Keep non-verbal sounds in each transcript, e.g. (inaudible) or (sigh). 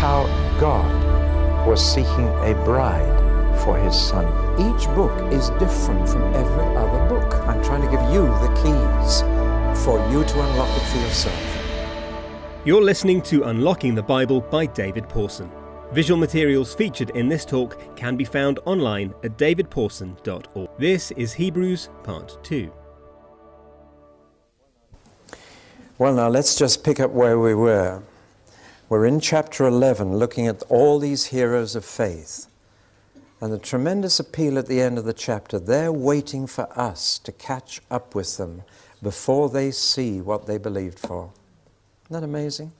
how God was seeking a bride for his son. Each book is different from every other book. I'm trying to give you the keys for you to unlock it for yourself. You're listening to Unlocking the Bible by David Pawson. Visual materials featured in this talk can be found online at davidpawson.org. This is Hebrews Part 2. Well, now let's just pick up where we were. We're in chapter 11 looking at all these heroes of faith. And the tremendous appeal at the end of the chapter, they're waiting for us to catch up with them before they see what they believed for. Isn't that amazing?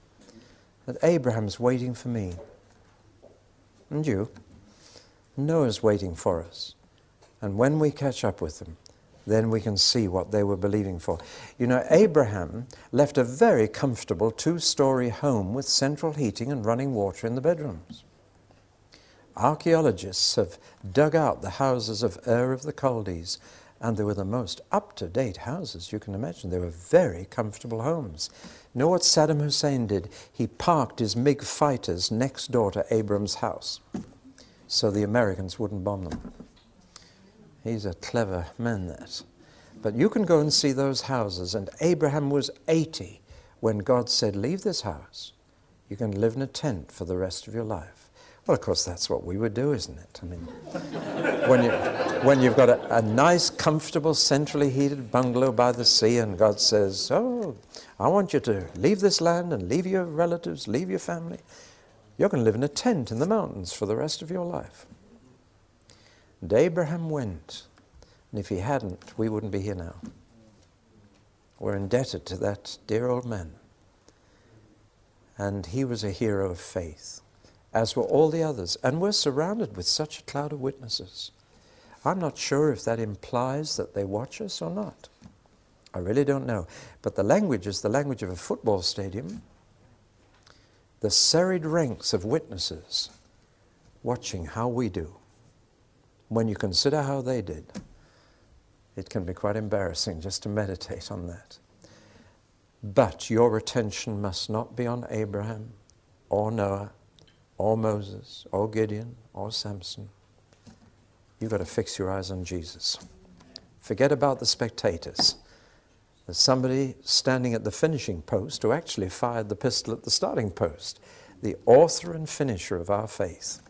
That Abraham's waiting for me. And you. Noah's waiting for us. And when we catch up with them, then we can see what they were believing for. You know, Abraham left a very comfortable two story home with central heating and running water in the bedrooms. Archaeologists have dug out the houses of Ur of the Chaldees, and they were the most up to date houses you can imagine. They were very comfortable homes. You know what Saddam Hussein did? He parked his MiG fighters next door to Abraham's house so the Americans wouldn't bomb them. He's a clever man, that. But you can go and see those houses, and Abraham was 80 when God said, Leave this house. You can live in a tent for the rest of your life. Well, of course, that's what we would do, isn't it? I mean, (laughs) when, you, when you've got a, a nice, comfortable, centrally heated bungalow by the sea, and God says, Oh, I want you to leave this land and leave your relatives, leave your family. You're going to live in a tent in the mountains for the rest of your life. And Abraham went. And if he hadn't, we wouldn't be here now. We're indebted to that dear old man. And he was a hero of faith as were all the others, and we're surrounded with such a cloud of witnesses. I'm not sure if that implies that they watch us or not. I really don't know. But the language is the language of a football stadium. The serried ranks of witnesses watching how we do. When you consider how they did, it can be quite embarrassing just to meditate on that. But your attention must not be on Abraham or Noah or Moses, or Gideon, or Samson. You've got to fix your eyes on Jesus. Forget about the spectators. There's somebody standing at the finishing post who actually fired the pistol at the starting post. The author and finisher of our faith.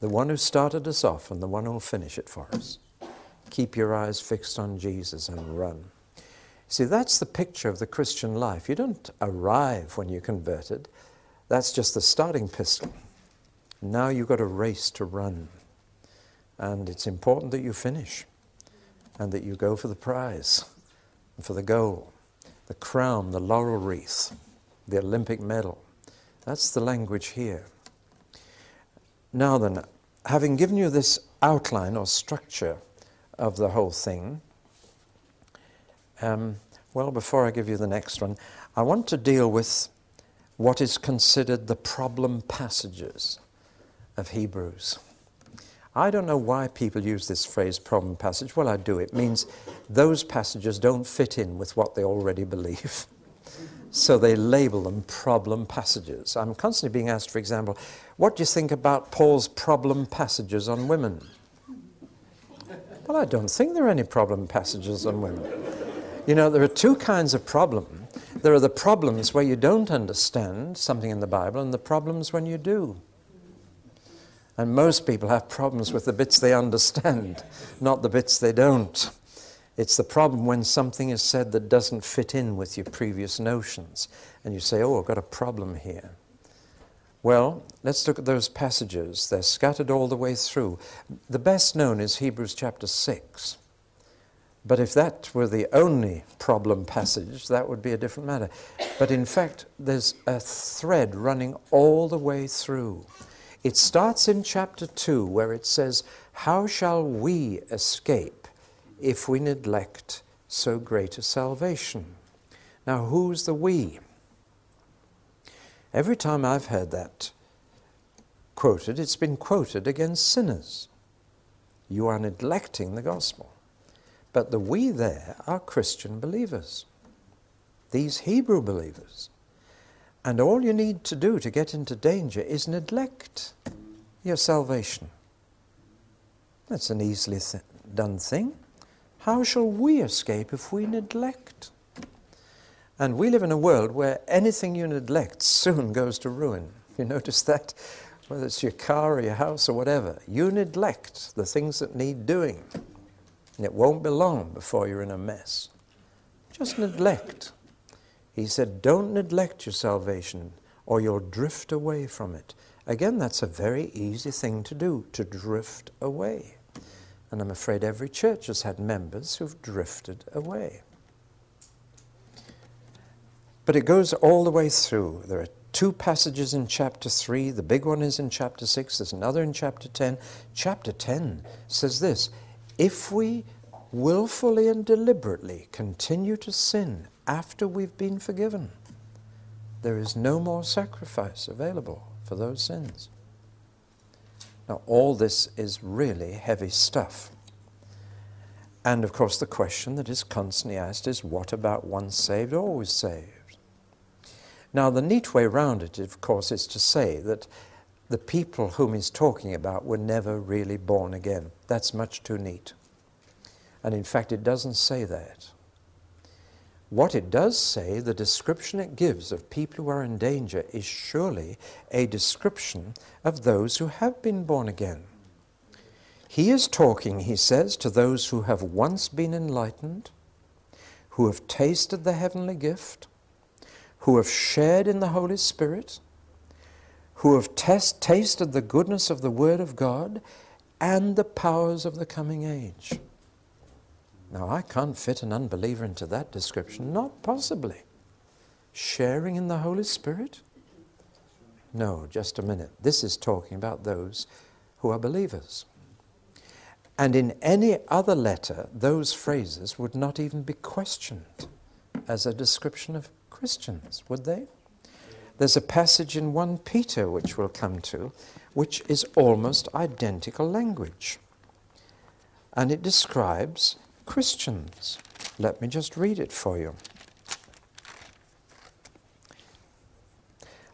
The one who started us off and the one who will finish it for us. Keep your eyes fixed on Jesus and run. See, that's the picture of the Christian life. You don't arrive when you're converted, that's just the starting pistol. Now you've got a race to run. And it's important that you finish and that you go for the prize and for the goal, the crown, the laurel wreath, the Olympic medal. That's the language here. Now then, having given you this outline or structure of the whole thing, um, well, before I give you the next one, I want to deal with what is considered the problem passages of Hebrews. I don't know why people use this phrase problem passage. Well, I do. It means those passages don't fit in with what they already believe. (laughs) so they label them problem passages. I'm constantly being asked, for example, what do you think about Paul's problem passages on women? Well, I don't think there are any problem passages on women. You know, there are two kinds of problem. There are the problems where you don't understand something in the Bible, and the problems when you do. And most people have problems with the bits they understand, not the bits they don't. It's the problem when something is said that doesn't fit in with your previous notions. And you say, oh, I've got a problem here. Well, let's look at those passages. They're scattered all the way through. The best known is Hebrews chapter 6. But if that were the only problem passage, that would be a different matter. But in fact, there's a thread running all the way through. It starts in chapter 2 where it says, How shall we escape if we neglect so great a salvation? Now, who's the we? Every time I've heard that quoted, it's been quoted against sinners. You are neglecting the gospel. But the we there are Christian believers, these Hebrew believers. And all you need to do to get into danger is neglect your salvation. That's an easily th- done thing. How shall we escape if we neglect? And we live in a world where anything you neglect soon (laughs) goes to ruin. You notice that? Whether it's your car or your house or whatever, you neglect the things that need doing. And it won't be long before you're in a mess. Just neglect. He said, Don't neglect your salvation or you'll drift away from it. Again, that's a very easy thing to do, to drift away. And I'm afraid every church has had members who've drifted away. But it goes all the way through. There are two passages in chapter 3. The big one is in chapter 6. There's another in chapter 10. Chapter 10 says this If we willfully and deliberately continue to sin after we've been forgiven, there is no more sacrifice available for those sins. Now, all this is really heavy stuff. And of course, the question that is constantly asked is what about once saved, always saved? Now, the neat way around it, of course, is to say that the people whom he's talking about were never really born again. That's much too neat. And in fact, it doesn't say that. What it does say, the description it gives of people who are in danger, is surely a description of those who have been born again. He is talking, he says, to those who have once been enlightened, who have tasted the heavenly gift, who have shared in the Holy Spirit, who have tasted the goodness of the Word of God and the powers of the coming age. Now, I can't fit an unbeliever into that description, not possibly. Sharing in the Holy Spirit? No, just a minute. This is talking about those who are believers. And in any other letter, those phrases would not even be questioned as a description of Christians, would they? There's a passage in 1 Peter, which we'll come to, which is almost identical language. And it describes Christians. Let me just read it for you.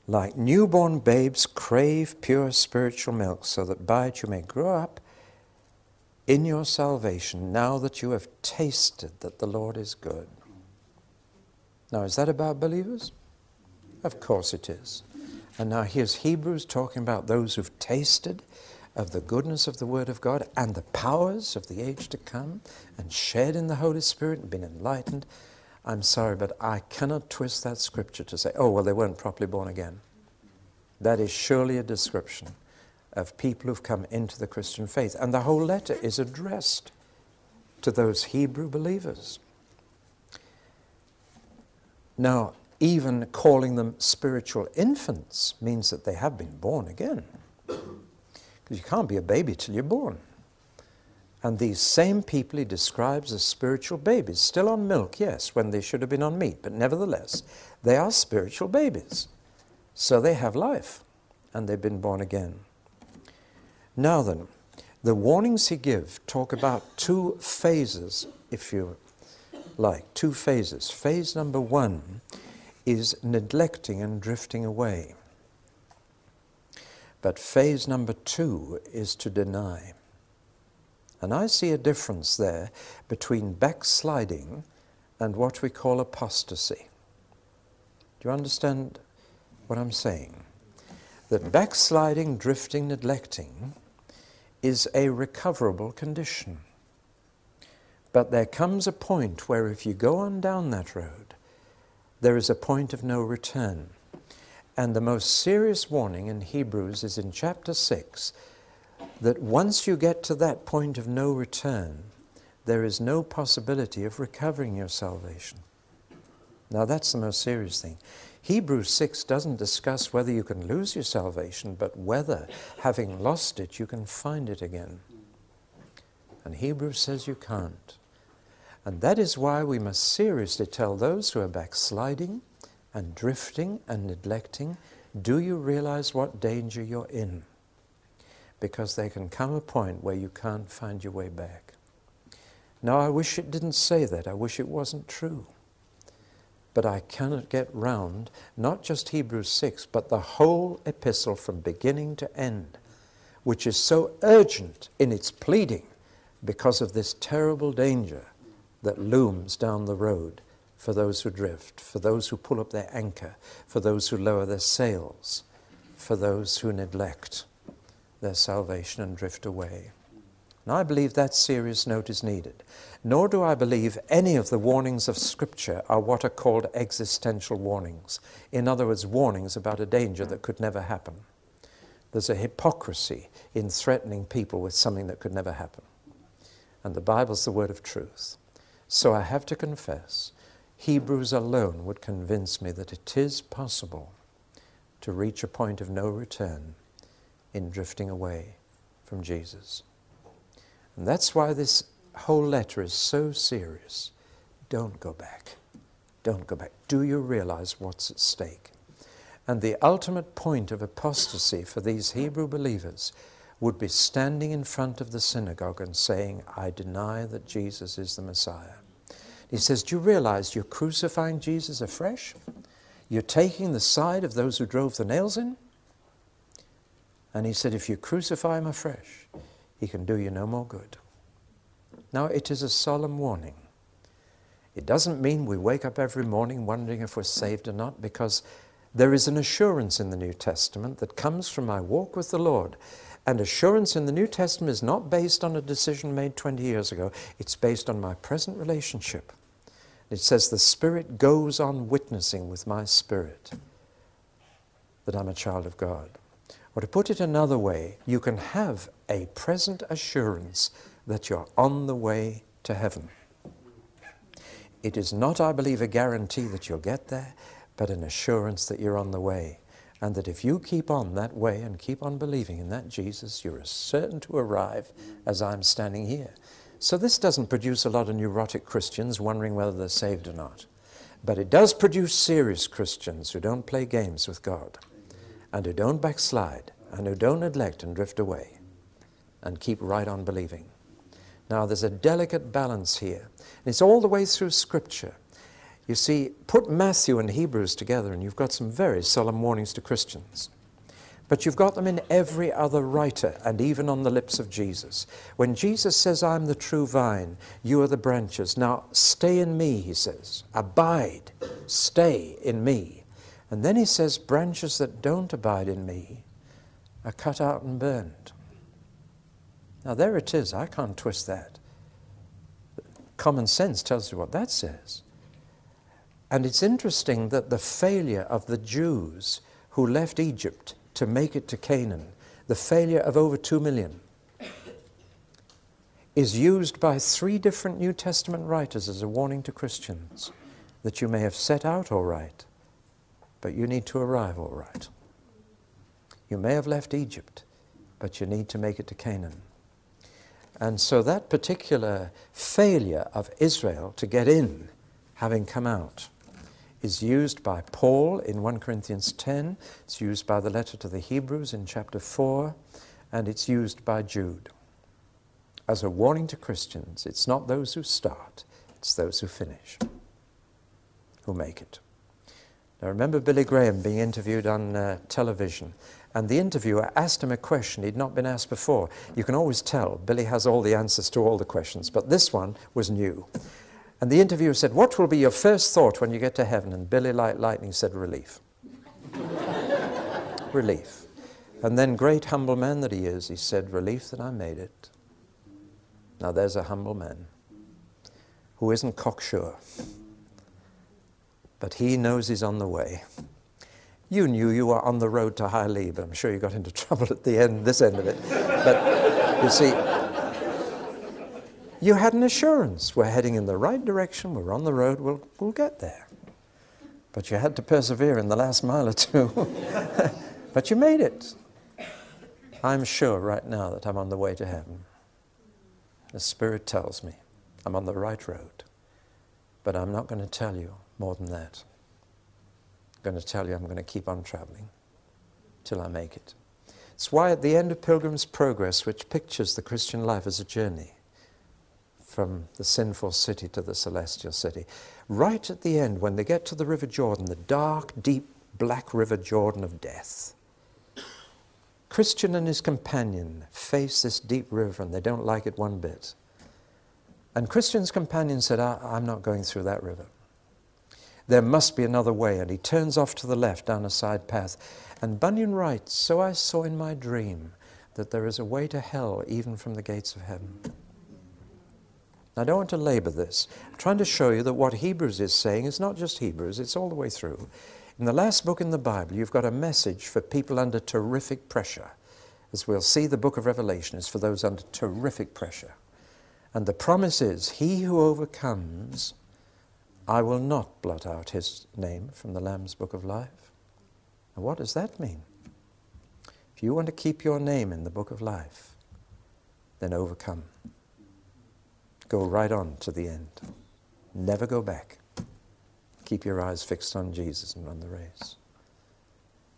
Like newborn babes, crave pure spiritual milk, so that by it you may grow up in your salvation, now that you have tasted that the Lord is good. Now, is that about believers? Of course it is. And now here's Hebrews talking about those who've tasted of the goodness of the Word of God and the powers of the age to come and shared in the Holy Spirit and been enlightened, I'm sorry, but I cannot twist that scripture to say, oh, well, they weren't properly born again. That is surely a description of people who've come into the Christian faith. And the whole letter is addressed to those Hebrew believers. Now, even calling them spiritual infants means that they have been born again. Because you can't be a baby till you're born. And these same people he describes as spiritual babies, still on milk, yes, when they should have been on meat, but nevertheless, they are spiritual babies. So they have life, and they've been born again. Now then, the warnings he gives talk about two phases, if you like, two phases. Phase number one is neglecting and drifting away. But phase number two is to deny. And I see a difference there between backsliding and what we call apostasy. Do you understand what I'm saying? That backsliding, drifting, neglecting is a recoverable condition. But there comes a point where if you go on down that road, there is a point of no return. And the most serious warning in Hebrews is in chapter 6 that once you get to that point of no return, there is no possibility of recovering your salvation. Now, that's the most serious thing. Hebrews 6 doesn't discuss whether you can lose your salvation, but whether, having lost it, you can find it again. And Hebrews says you can't. And that is why we must seriously tell those who are backsliding and drifting and neglecting, do you realize what danger you're in? Because there can come a point where you can't find your way back. Now, I wish it didn't say that. I wish it wasn't true. but I cannot get round not just Hebrews 6, but the whole epistle from beginning to end, which is so urgent in its pleading because of this terrible danger that looms down the road for those who drift, for those who pull up their anchor, for those who lower their sails, for those who neglect their salvation and drift away. And I believe that serious note is needed. Nor do I believe any of the warnings of Scripture are what are called existential warnings. In other words, warnings about a danger that could never happen. There's a hypocrisy in threatening people with something that could never happen. And the Bible's the word of truth. So I have to confess, Hebrews alone would convince me that it is possible to reach a point of no return in drifting away from Jesus. And that's why this whole letter is so serious. Don't go back. Don't go back. Do you realize what's at stake? And the ultimate point of apostasy for these Hebrew believers would be standing in front of the synagogue and saying, I deny that Jesus is the Messiah. He says, Do you realize you're crucifying Jesus afresh? You're taking the side of those who drove the nails in? And he said, If you crucify him afresh, he can do you no more good. Now, it is a solemn warning. It doesn't mean we wake up every morning wondering if we're saved or not, because there is an assurance in the New Testament that comes from my walk with the Lord. And assurance in the New Testament is not based on a decision made 20 years ago, it's based on my present relationship. It says, The Spirit goes on witnessing with my spirit that I'm a child of God. Or to put it another way, you can have a present assurance that you're on the way to heaven. It is not, I believe, a guarantee that you'll get there, but an assurance that you're on the way. And that if you keep on that way and keep on believing in that Jesus, you're as certain to arrive as I'm standing here. So this doesn't produce a lot of neurotic Christians wondering whether they're saved or not. But it does produce serious Christians who don't play games with God and who don't backslide and who don't neglect and drift away and keep right on believing. Now, there's a delicate balance here. And it's all the way through Scripture. You see, put Matthew and Hebrews together, and you've got some very solemn warnings to Christians. But you've got them in every other writer, and even on the lips of Jesus. When Jesus says, I'm the true vine, you are the branches. Now, stay in me, he says. Abide, stay in me. And then he says, branches that don't abide in me are cut out and burned. Now, there it is. I can't twist that. Common sense tells you what that says. And it's interesting that the failure of the Jews who left Egypt to make it to Canaan, the failure of over two million, is used by three different New Testament writers as a warning to Christians that you may have set out all right, but you need to arrive all right. You may have left Egypt, but you need to make it to Canaan. And so that particular failure of Israel to get in, having come out, is used by Paul in 1 Corinthians 10, it's used by the letter to the Hebrews in chapter 4, and it's used by Jude. As a warning to Christians, it's not those who start, it's those who finish, who make it. Now remember Billy Graham being interviewed on uh, television and the interviewer asked him a question he'd not been asked before. You can always tell Billy has all the answers to all the questions, but this one was new. And the interviewer said, What will be your first thought when you get to heaven? And Billy, Light lightning, said, Relief. (laughs) relief. And then, great humble man that he is, he said, Relief that I made it. Now, there's a humble man who isn't cocksure, but he knows he's on the way. You knew you were on the road to High but I'm sure you got into (laughs) trouble at the end, this end of it. But you see, you had an assurance. We're heading in the right direction, we're on the road, we'll, we'll get there. But you had to persevere in the last mile or two. (laughs) but you made it. I'm sure right now that I'm on the way to heaven. The Spirit tells me I'm on the right road. But I'm not going to tell you more than that I'm going to tell you I'm going to keep on traveling till I make it. It's why at the end of Pilgrim's Progress, which pictures the Christian life as a journey, from the sinful city to the celestial city. Right at the end, when they get to the River Jordan, the dark, deep, black River Jordan of death, Christian and his companion face this deep river and they don't like it one bit. And Christian's companion said, I'm not going through that river. There must be another way. And he turns off to the left down a side path. And Bunyan writes, So I saw in my dream that there is a way to hell even from the gates of heaven. I don't want to labor this. I'm trying to show you that what Hebrews is saying is not just Hebrews, it's all the way through. In the last book in the Bible, you've got a message for people under terrific pressure. As we'll see, the book of Revelation is for those under terrific pressure. And the promise is, He who overcomes, I will not blot out his name from the Lamb's book of life. And what does that mean? If you want to keep your name in the book of life, then overcome. Go right on to the end. Never go back. Keep your eyes fixed on Jesus and run the race.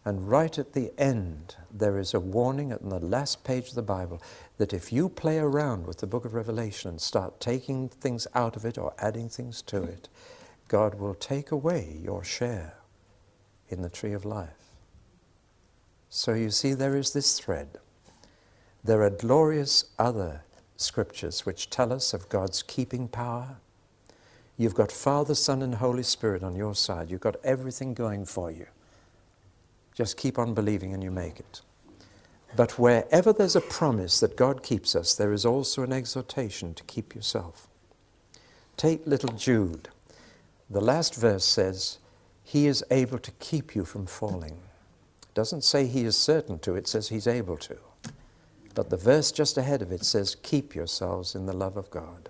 And right at the end, there is a warning in the last page of the Bible that if you play around with the book of Revelation and start taking things out of it or adding things to it, God will take away your share in the tree of life. So you see, there is this thread. There are glorious other scriptures which tell us of God's keeping power. You've got Father, Son, and Holy Spirit on your side. You've got everything going for you. Just keep on believing and you make it. But wherever there's a promise that God keeps us, there is also an exhortation to keep yourself. Take little Jude. The last verse says, He is able to keep you from falling. It doesn't say He is certain to, it says He's able to. But the verse just ahead of it says, Keep yourselves in the love of God.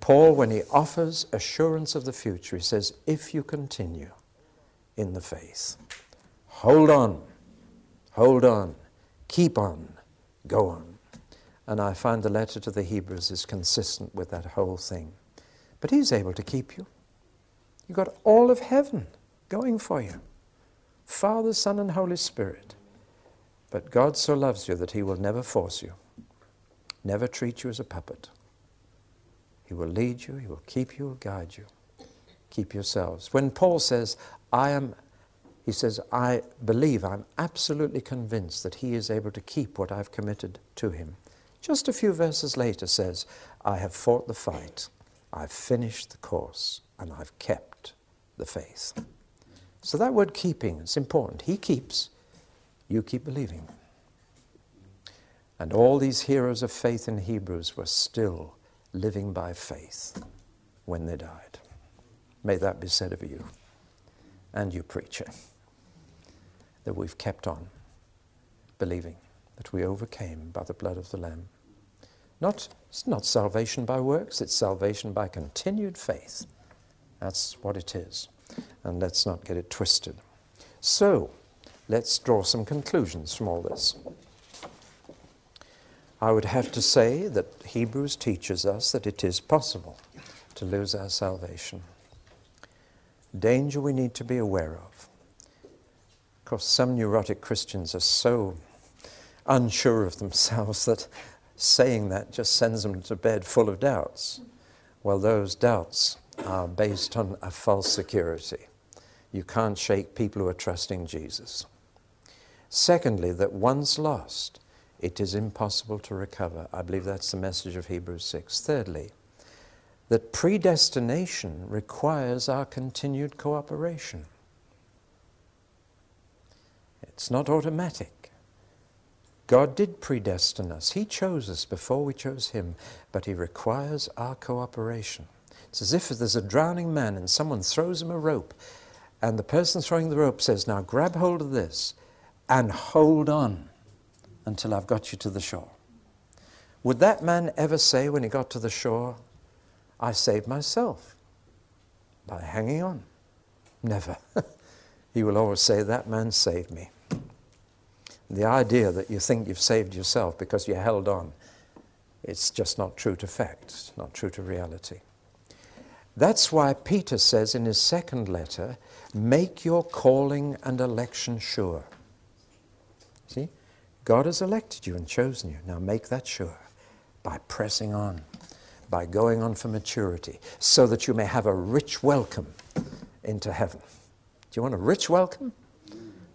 Paul, when he offers assurance of the future, he says, If you continue in the faith, hold on, hold on, keep on, go on. And I find the letter to the Hebrews is consistent with that whole thing. But he's able to keep you. You've got all of heaven going for you Father, Son, and Holy Spirit. But God so loves you that He will never force you, never treat you as a puppet. He will lead you, He will keep you, He will guide you. Keep yourselves. When Paul says, I am, he says, I believe, I'm absolutely convinced that He is able to keep what I've committed to Him. Just a few verses later says, I have fought the fight, I've finished the course, and I've kept the faith. So that word keeping is important. He keeps, you keep believing. And all these heroes of faith in Hebrews were still living by faith when they died. May that be said of you and you, preacher, that we've kept on believing that we overcame by the blood of the Lamb. Not, it's not salvation by works, it's salvation by continued faith. That's what it is. And let's not get it twisted. So, Let's draw some conclusions from all this. I would have to say that Hebrews teaches us that it is possible to lose our salvation. Danger we need to be aware of. Of course, some neurotic Christians are so unsure of themselves (laughs) that saying that just sends them to bed full of doubts. Well, those doubts are based on a false security. You can't shake people who are trusting Jesus. Secondly, that once lost, it is impossible to recover. I believe that's the message of Hebrews 6. Thirdly, that predestination requires our continued cooperation. It's not automatic. God did predestine us. He chose us before we chose Him, but He requires our cooperation. It's as if there's a drowning man and someone throws him a rope, and the person throwing the rope says, Now grab hold of this and hold on until I've got you to the shore. Would that man ever say when he got to the shore, I saved myself by hanging on? Never. (laughs) he will always say, That man saved me. The idea that you think you've saved yourself because you held on, it's just not true to fact, it's not true to reality. That's why Peter says in his second letter, Make your calling and election sure. See? God has elected you and chosen you. Now make that sure. by pressing on, by going on for maturity, so that you may have a rich welcome into heaven. Do you want a rich welcome?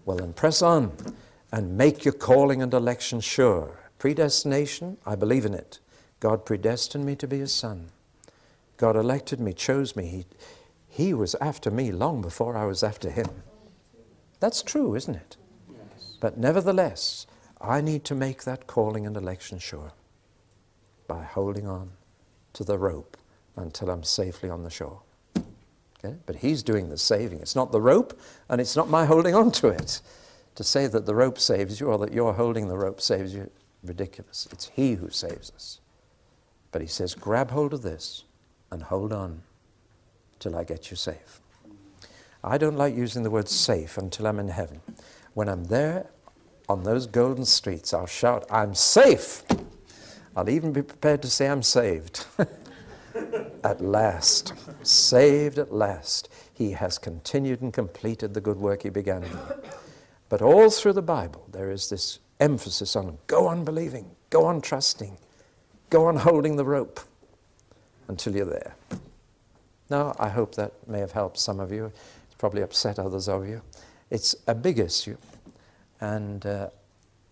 Well, then press on and make your calling and election sure. Predestination, I believe in it. God predestined me to be his son. God elected me, chose me. He, he was after me long before I was after him. That's true, isn't it? But nevertheless, I need to make that calling and election sure by holding on to the rope until I'm safely on the shore. Okay? But he's doing the saving. It's not the rope, and it's not my holding on to it. To say that the rope saves you or that you're holding the rope saves you, ridiculous. It's he who saves us. But he says, grab hold of this and hold on till I get you safe. I don't like using the word safe until I'm in heaven. When I'm there on those golden streets, I'll shout, I'm safe. I'll even be prepared to say I'm saved. (laughs) at last, saved at last. He has continued and completed the good work he began. But all through the Bible, there is this emphasis on go on believing, go on trusting, go on holding the rope until you're there. Now, I hope that may have helped some of you. It's probably upset others of you. It's a big issue, and uh,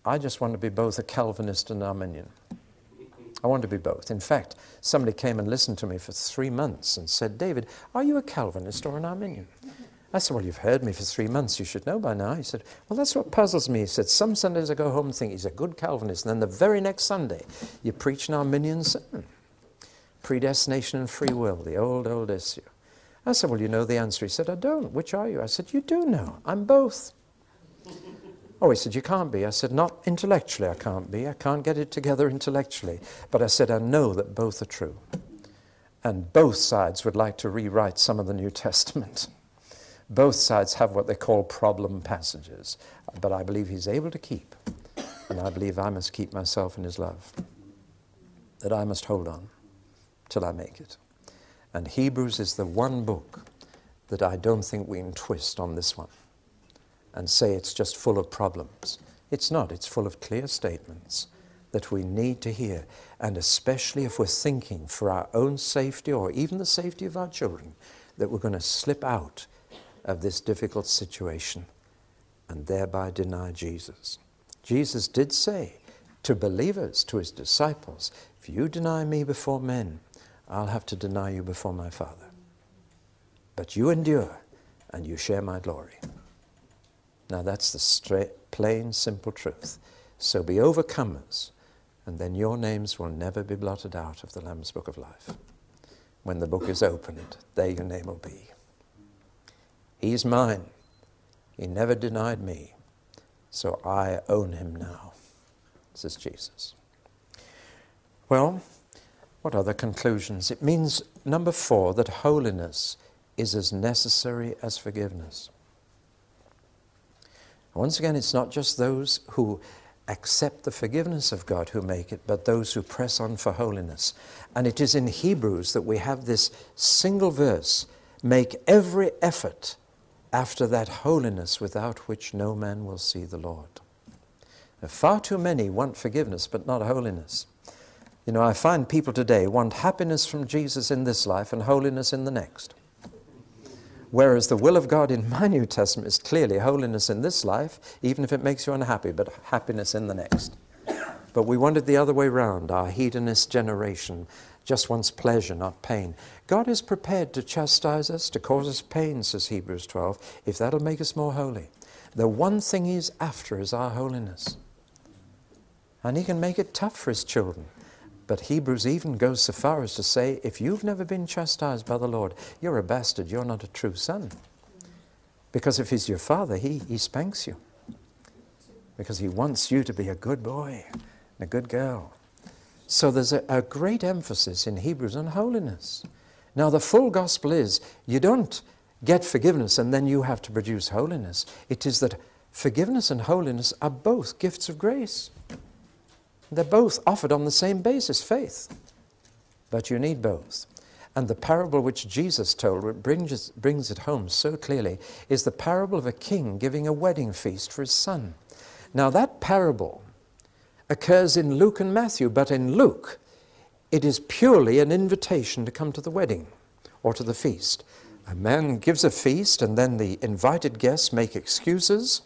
I just want to be both a Calvinist and Arminian. I want to be both. In fact, somebody came and listened to me for three months and said, David, are you a Calvinist or an Arminian? I said, Well, you've heard me for three months. You should know by now. He said, Well, that's what puzzles me. He said, Some Sundays I go home and think he's a good Calvinist. And then the very next Sunday, you preach an Arminian sermon predestination and free will, the old, old issue. I said, Well, you know the answer. He said, I don't. Which are you? I said, You do know. I'm both. oh, he said, You can't be. I said, Not intellectually, I can't be. I can't get it together intellectually. But I said, I know that both are true. And both sides would like to rewrite some of the New Testament. both sides have what they call problem passages. But I believe he's able to keep. And I believe I must keep myself in his love. That I must hold on till I make it. And Hebrews is the one book that I don't think we can twist on this one and say it's just full of problems. It's not, it's full of clear statements that we need to hear, and especially if we're thinking for our own safety or even the safety of our children, that we're going to slip out of this difficult situation and thereby deny Jesus. Jesus did say to believers, to his disciples, if you deny me before men, I'll have to deny you before my Father. But you endure and you share my glory. Now that's the straight, plain, simple truth. So be overcomers, and then your names will never be blotted out of the Lamb's Book of Life. When the book is opened, there your name will be. He's mine. He never denied me. So I own him now, says Jesus. Well, what are the conclusions? It means, number four, that holiness is as necessary as forgiveness. Once again, it's not just those who accept the forgiveness of God who make it, but those who press on for holiness. And it is in Hebrews that we have this single verse make every effort after that holiness without which no man will see the Lord. Now, far too many want forgiveness but not holiness. You know, I find people today want happiness from Jesus in this life and holiness in the next. Whereas the will of God in my New Testament is clearly holiness in this life, even if it makes you unhappy, but happiness in the next. But we want it the other way round. Our hedonist generation just wants pleasure, not pain. God is prepared to chastise us, to cause us pain, says Hebrews 12, if that'll make us more holy. The one thing He's after is our holiness. And He can make it tough for His children. But Hebrews even goes so far as to say if you've never been chastised by the Lord, you're a bastard, you're not a true son. Because if He's your father, He, he spanks you. Because He wants you to be a good boy and a good girl. So there's a, a great emphasis in Hebrews on holiness. Now, the full gospel is you don't get forgiveness and then you have to produce holiness. It is that forgiveness and holiness are both gifts of grace. They're both offered on the same basis, faith. But you need both. And the parable which Jesus told brings, brings it home so clearly is the parable of a king giving a wedding feast for his son. Now, that parable occurs in Luke and Matthew, but in Luke, it is purely an invitation to come to the wedding or to the feast. A man gives a feast, and then the invited guests make excuses.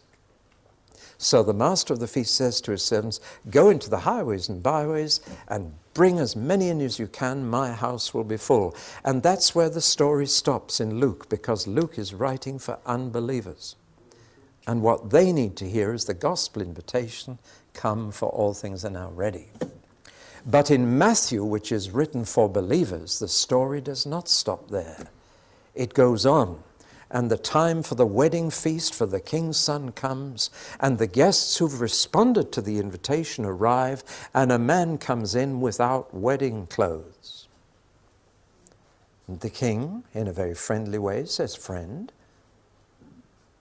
So the master of the feast says to his servants, Go into the highways and byways and bring as many in as you can. My house will be full. And that's where the story stops in Luke, because Luke is writing for unbelievers. And what they need to hear is the gospel invitation come, for all things are now ready. But in Matthew, which is written for believers, the story does not stop there. It goes on, and the time for the wedding feast for the king's son comes, and the guests who've responded to the invitation arrive, and a man comes in without wedding clothes. And the king, in a very friendly way, says, Friend,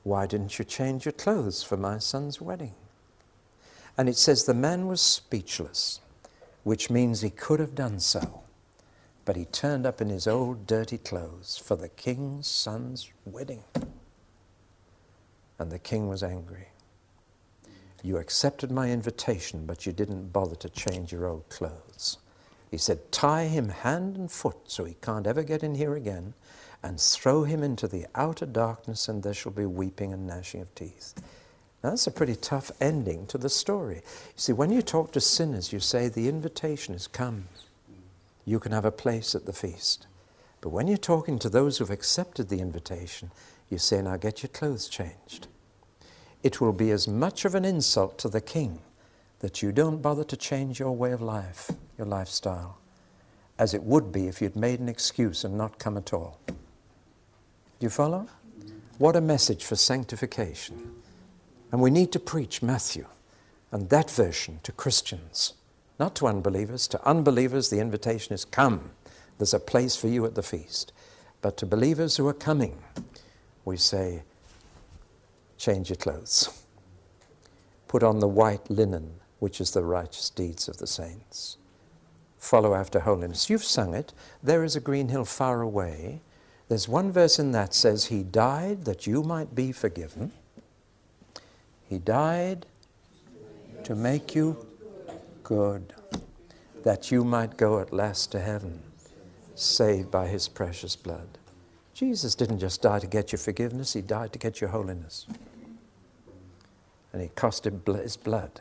why didn't you change your clothes for my son's wedding? And it says the man was speechless which means he could have done so. But he turned up in his old dirty clothes for the king's son's wedding. And the king was angry. You accepted my invitation, but you didn't bother to change your old clothes. He said, Tie him hand and foot so he can't ever get in here again, and throw him into the outer darkness, and there shall be weeping and gnashing of teeth. Now, That's a pretty tough ending to the story. You see, when you talk to sinners, you say the invitation has come. You can have a place at the feast. But when you're talking to those who've accepted the invitation, you say, now get your clothes changed. It will be as much of an insult to the king that you don't bother to change your way of life, your lifestyle, as it would be if you'd made an excuse and not come at all. Do you follow? What a message for sanctification. And we need to preach Matthew and that version to Christians, not to unbelievers. To unbelievers, the invitation is come. There's a place for you at the feast. But to believers who are coming, we say, change your clothes. Put on the white linen, which is the righteous deeds of the saints. Follow after holiness. You've sung it. There is a green hill far away. There's one verse in that says, He died that you might be forgiven. He died to make you good, that you might go at last to heaven, saved by his precious blood. Jesus didn't just die to get your forgiveness, he died to get your holiness. And he cost his blood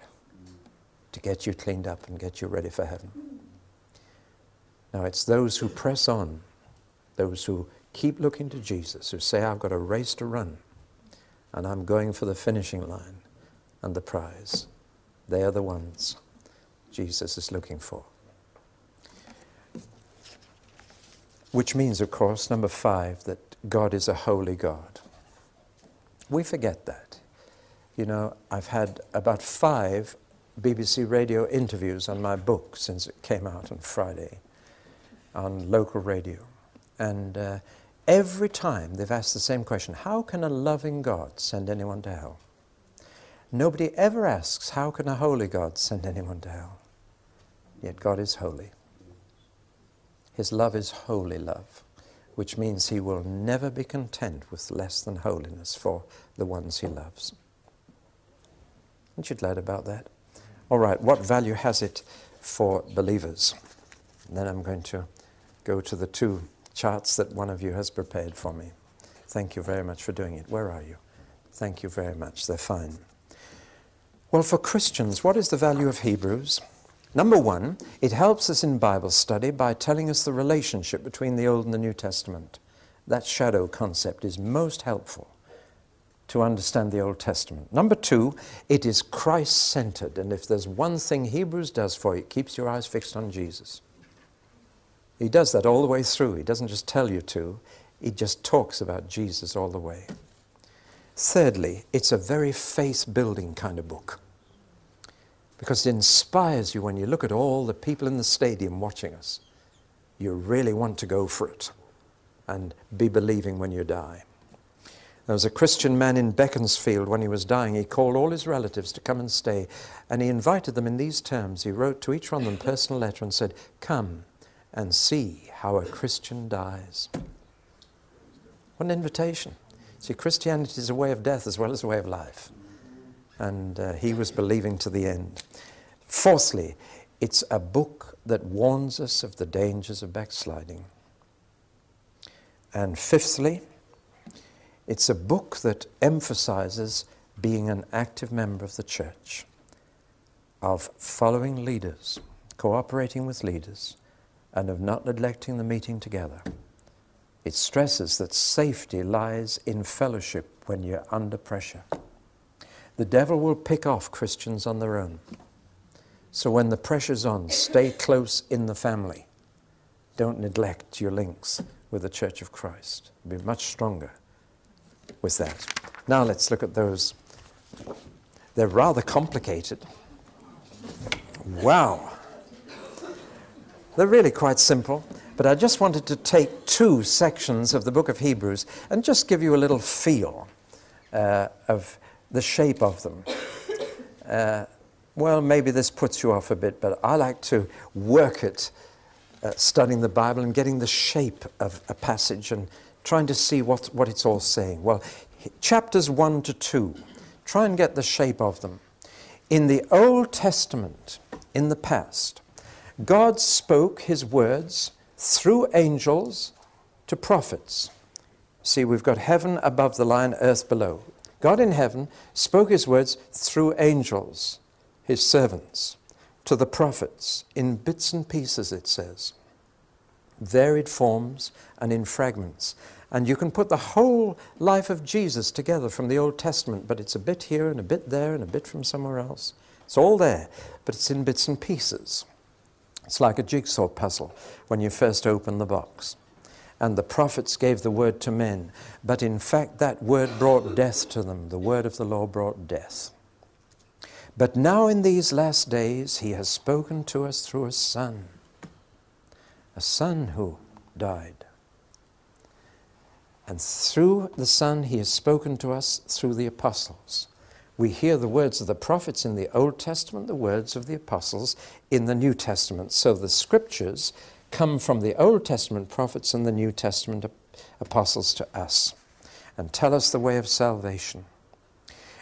to get you cleaned up and get you ready for heaven. Now, it's those who press on, those who keep looking to Jesus, who say, I've got a race to run and I'm going for the finishing line and the prize. They are the ones Jesus is looking for. Which means, of course, number five, that God is a holy God. We forget that. You know, I've had about five BBC radio interviews on my book since it came out on Friday on local radio. And uh, Every time they've asked the same question How can a loving God send anyone to hell? Nobody ever asks, How can a holy God send anyone to hell? Yet God is holy. His love is holy love, which means He will never be content with less than holiness for the ones He loves. Aren't you glad about that? All right, what value has it for believers? And then I'm going to go to the two charts that one of you has prepared for me. Thank you very much for doing it. Where are you? Thank you very much. They're fine. Well, for Christians, what is the value of Hebrews? Number one, it helps us in Bible study by telling us the relationship between the Old and the New Testament. That shadow concept is most helpful to understand the Old Testament. Number two, it is Christ centered, and if there's one thing Hebrews does for you, it keeps your eyes fixed on Jesus. He does that all the way through. He doesn't just tell you to, he just talks about Jesus all the way. Thirdly, it's a very faith building kind of book because it inspires you when you look at all the people in the stadium watching us. You really want to go for it and be believing when you die. There was a Christian man in Beaconsfield when he was dying. He called all his relatives to come and stay, and he invited them in these terms. He wrote to each one of them a personal letter and said, Come, and see how a Christian dies. What an invitation. See, Christianity is a way of death as well as a way of life. And uh, he was believing to the end. Fourthly, It's a book that warns us of the dangers of backsliding. And fifthly, it's a book that emphasizes being an active member of the church, of following leaders, cooperating with leaders, and of not neglecting the meeting together. It stresses that safety lies in fellowship when you're under pressure. The devil will pick off Christians on their own. So when the pressure's on, stay close in the family. Don't neglect your links with the Church of Christ. Be much stronger with that. Now let's look at those. They're rather complicated. Wow. They're really quite simple, but I just wanted to take two sections of the book of Hebrews and just give you a little feel uh, of the shape of them. Uh, well, maybe this puts you off a bit, but I like to work at uh, studying the Bible and getting the shape of a passage and trying to see what, what it's all saying. Well, chapters 1 to 2, try and get the shape of them. In the Old Testament, in the past, God spoke his words through angels to prophets. See, we've got heaven above the line, earth below. God in heaven spoke his words through angels, his servants, to the prophets in bits and pieces, it says, varied forms and in fragments. And you can put the whole life of Jesus together from the Old Testament, but it's a bit here and a bit there and a bit from somewhere else. It's all there, but it's in bits and pieces. It's like a jigsaw puzzle when you first open the box and the prophets gave the word to men. But in fact, that word brought death to them. The word of the law brought death. But now, in these last days, he has spoken to us through a son, a son who died. And through the Son, he has spoken to us through the apostles. We hear the words of the prophets in the Old Testament, the words of the apostles in the New Testament. So the scriptures come from the Old Testament prophets and the New Testament apostles to us and tell us the way of salvation.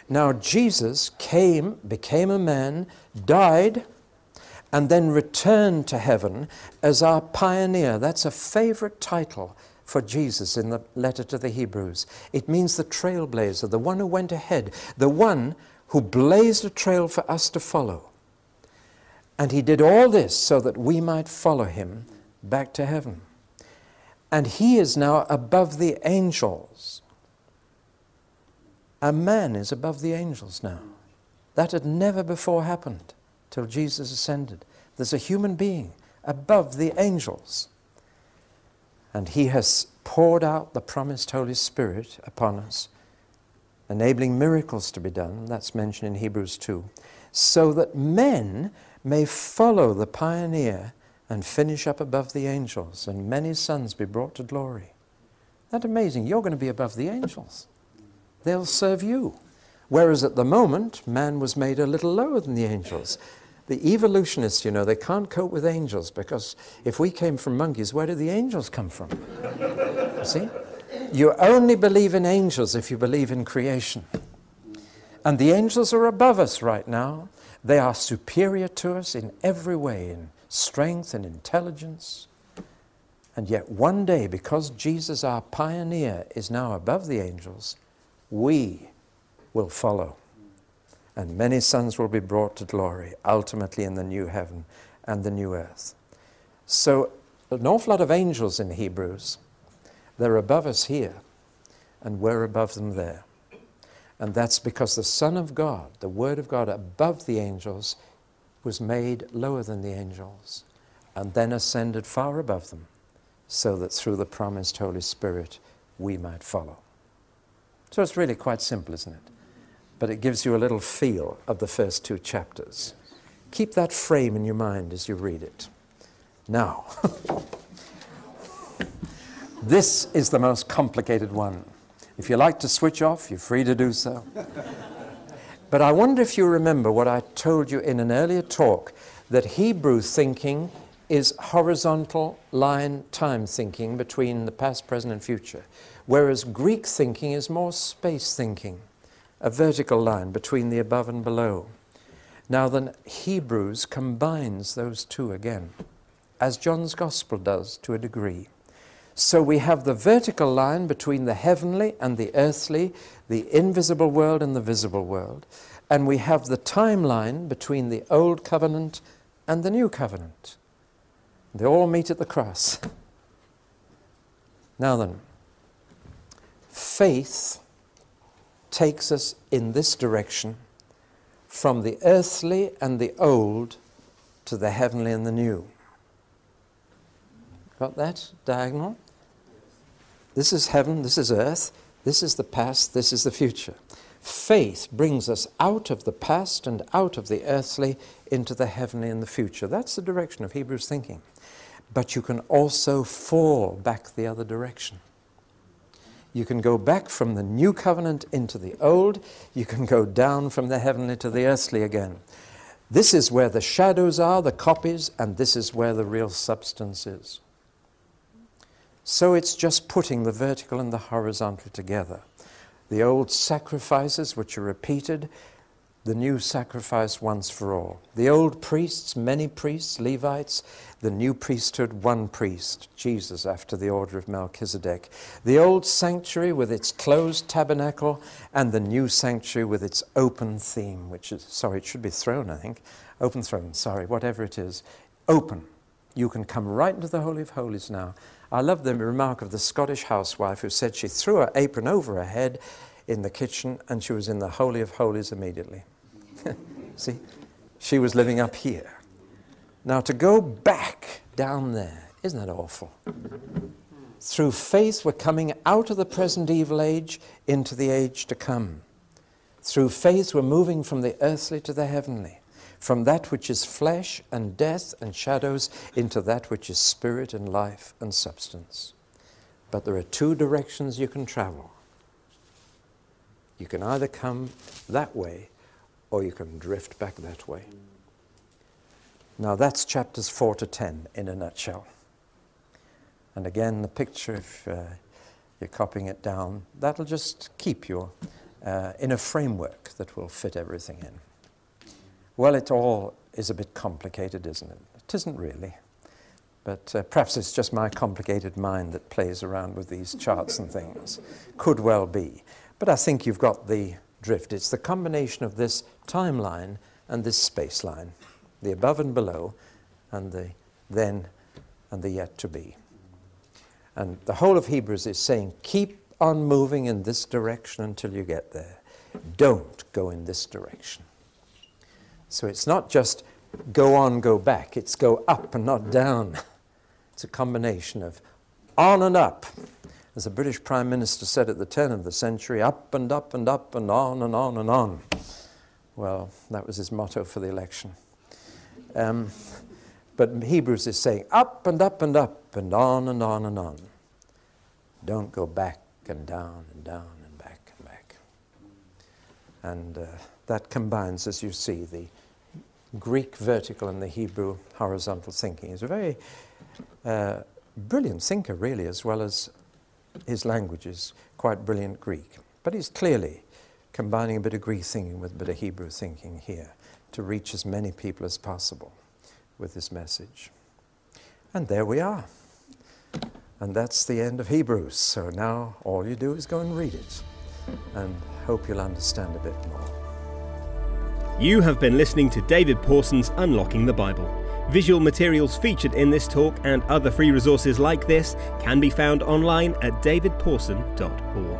Now, Jesus came, became a man, died, and then returned to heaven as our pioneer. That's a favorite title for Jesus in the letter to the Hebrews. It means the trailblazer, the one who went ahead, the one who blazed a trail for us to follow. And he did all this so that we might follow him back to heaven. And he is now above the angels. A man is above the angels now. That had never before happened till Jesus ascended. There's a human being above the angels. And he has poured out the promised Holy Spirit upon us, enabling miracles to be done. That's mentioned in Hebrews 2. So that men may follow the pioneer and finish up above the angels, and many sons be brought to glory. That amazing. You're going to be above the angels. They'll serve you. Whereas at the moment, man was made a little lower than the angels. The evolutionists, you know, they can't cope with angels because if we came from monkeys, where did the angels come from? see? You only believe in angels if you believe in creation. And the angels are above us right now. They are superior to us in every way, in strength and intelligence. And yet, one day, because Jesus, our pioneer, is now above the angels, we will follow. And many sons will be brought to glory, ultimately in the new heaven and the new earth. So, an awful lot of angels in Hebrews. They're above us here, and we're above them there. And that's because the Son of God, the Word of God, above the angels, was made lower than the angels and then ascended far above them, so that through the promised Holy Spirit we might follow. So it's really quite simple, isn't it? But it gives you a little feel of the first two chapters. Keep that frame in your mind as you read it. Now, (laughs) this is the most complicated one. If you like to switch off, you're free to do so. But I wonder if you remember what I told you in an earlier talk that Hebrew thinking is horizontal line time thinking between the past, present, and future, whereas Greek thinking is more space thinking, a vertical line between the above and below. Now, then, Hebrews combines those two again, as John's Gospel does to a degree. So we have the vertical line between the heavenly and the earthly, the invisible world and the visible world. And we have the timeline between the old covenant and the new covenant. They all meet at the cross. Now then, faith takes us in this direction from the earthly and the old to the heavenly and the new. Got that diagonal? This is heaven, this is earth, this is the past, this is the future. Faith brings us out of the past and out of the earthly into the heavenly and the future. That's the direction of Hebrews thinking. But you can also fall back the other direction. You can go back from the new covenant into the old. You can go down from the heavenly to the earthly again. This is where the shadows are, the copies, and this is where the real substance is. So it's just putting the vertical and the horizontal together. The old sacrifices, which are repeated, the new sacrifice once for all. The old priests, many priests, Levites, the new priesthood, one priest, Jesus after the order of Melchizedek. The old sanctuary with its closed tabernacle, and the new sanctuary with its open theme, which is, sorry, it should be throne, I think. Open throne, sorry, whatever it is. Open. You can come right into the Holy of Holies now I love the remark of the Scottish housewife who said she threw her apron over her head in the kitchen and she was in the Holy of Holies immediately. (laughs) See? She was living up here. Now, to go back down there, isn't that awful? Through faith, we're coming out of the present evil age into the age to come. Through faith, we're moving from the earthly to the heavenly from that which is flesh and death and shadows into that which is spirit and life and substance. But there are two directions you can travel. You can either come that way or you can drift back that way. Now that's chapters 4 to 10 in a nutshell. And again, the picture, if uh, you're copying it down, that'll just keep you uh, in a framework that will fit everything in. Well, it all is a bit complicated, isn't it? It isn't really. But uh, perhaps it's just my complicated mind that plays around with these charts and things. Could well be. But I think you've got the drift. It's the combination of this timeline and this space line, the above and below, and the then and the yet to be. And the whole of Hebrews is saying, keep on moving in this direction until you get there. Don't go in this direction. So it's not just go on, go back, it's go up and not down. It's a combination of on and up. As the British Prime Minister said at the turn of the century, up and up and up and on and on and on. Well, that was his motto for the election. Um, but Hebrews is saying up and up and up and on and on and on. Don't go back and down and down and back and back. And uh, that combines, as you see, the Greek vertical and the Hebrew horizontal thinking. He's a very uh, brilliant thinker, really, as well as his language is quite brilliant Greek. But he's clearly combining a bit of Greek thinking with a bit of Hebrew thinking here to reach as many people as possible with this message. And there we are. And that's the end of Hebrews. So now all you do is go and read it and hope you'll understand a bit more. You have been listening to David Pawson's Unlocking the Bible. Visual materials featured in this talk and other free resources like this can be found online at davidpawson.org.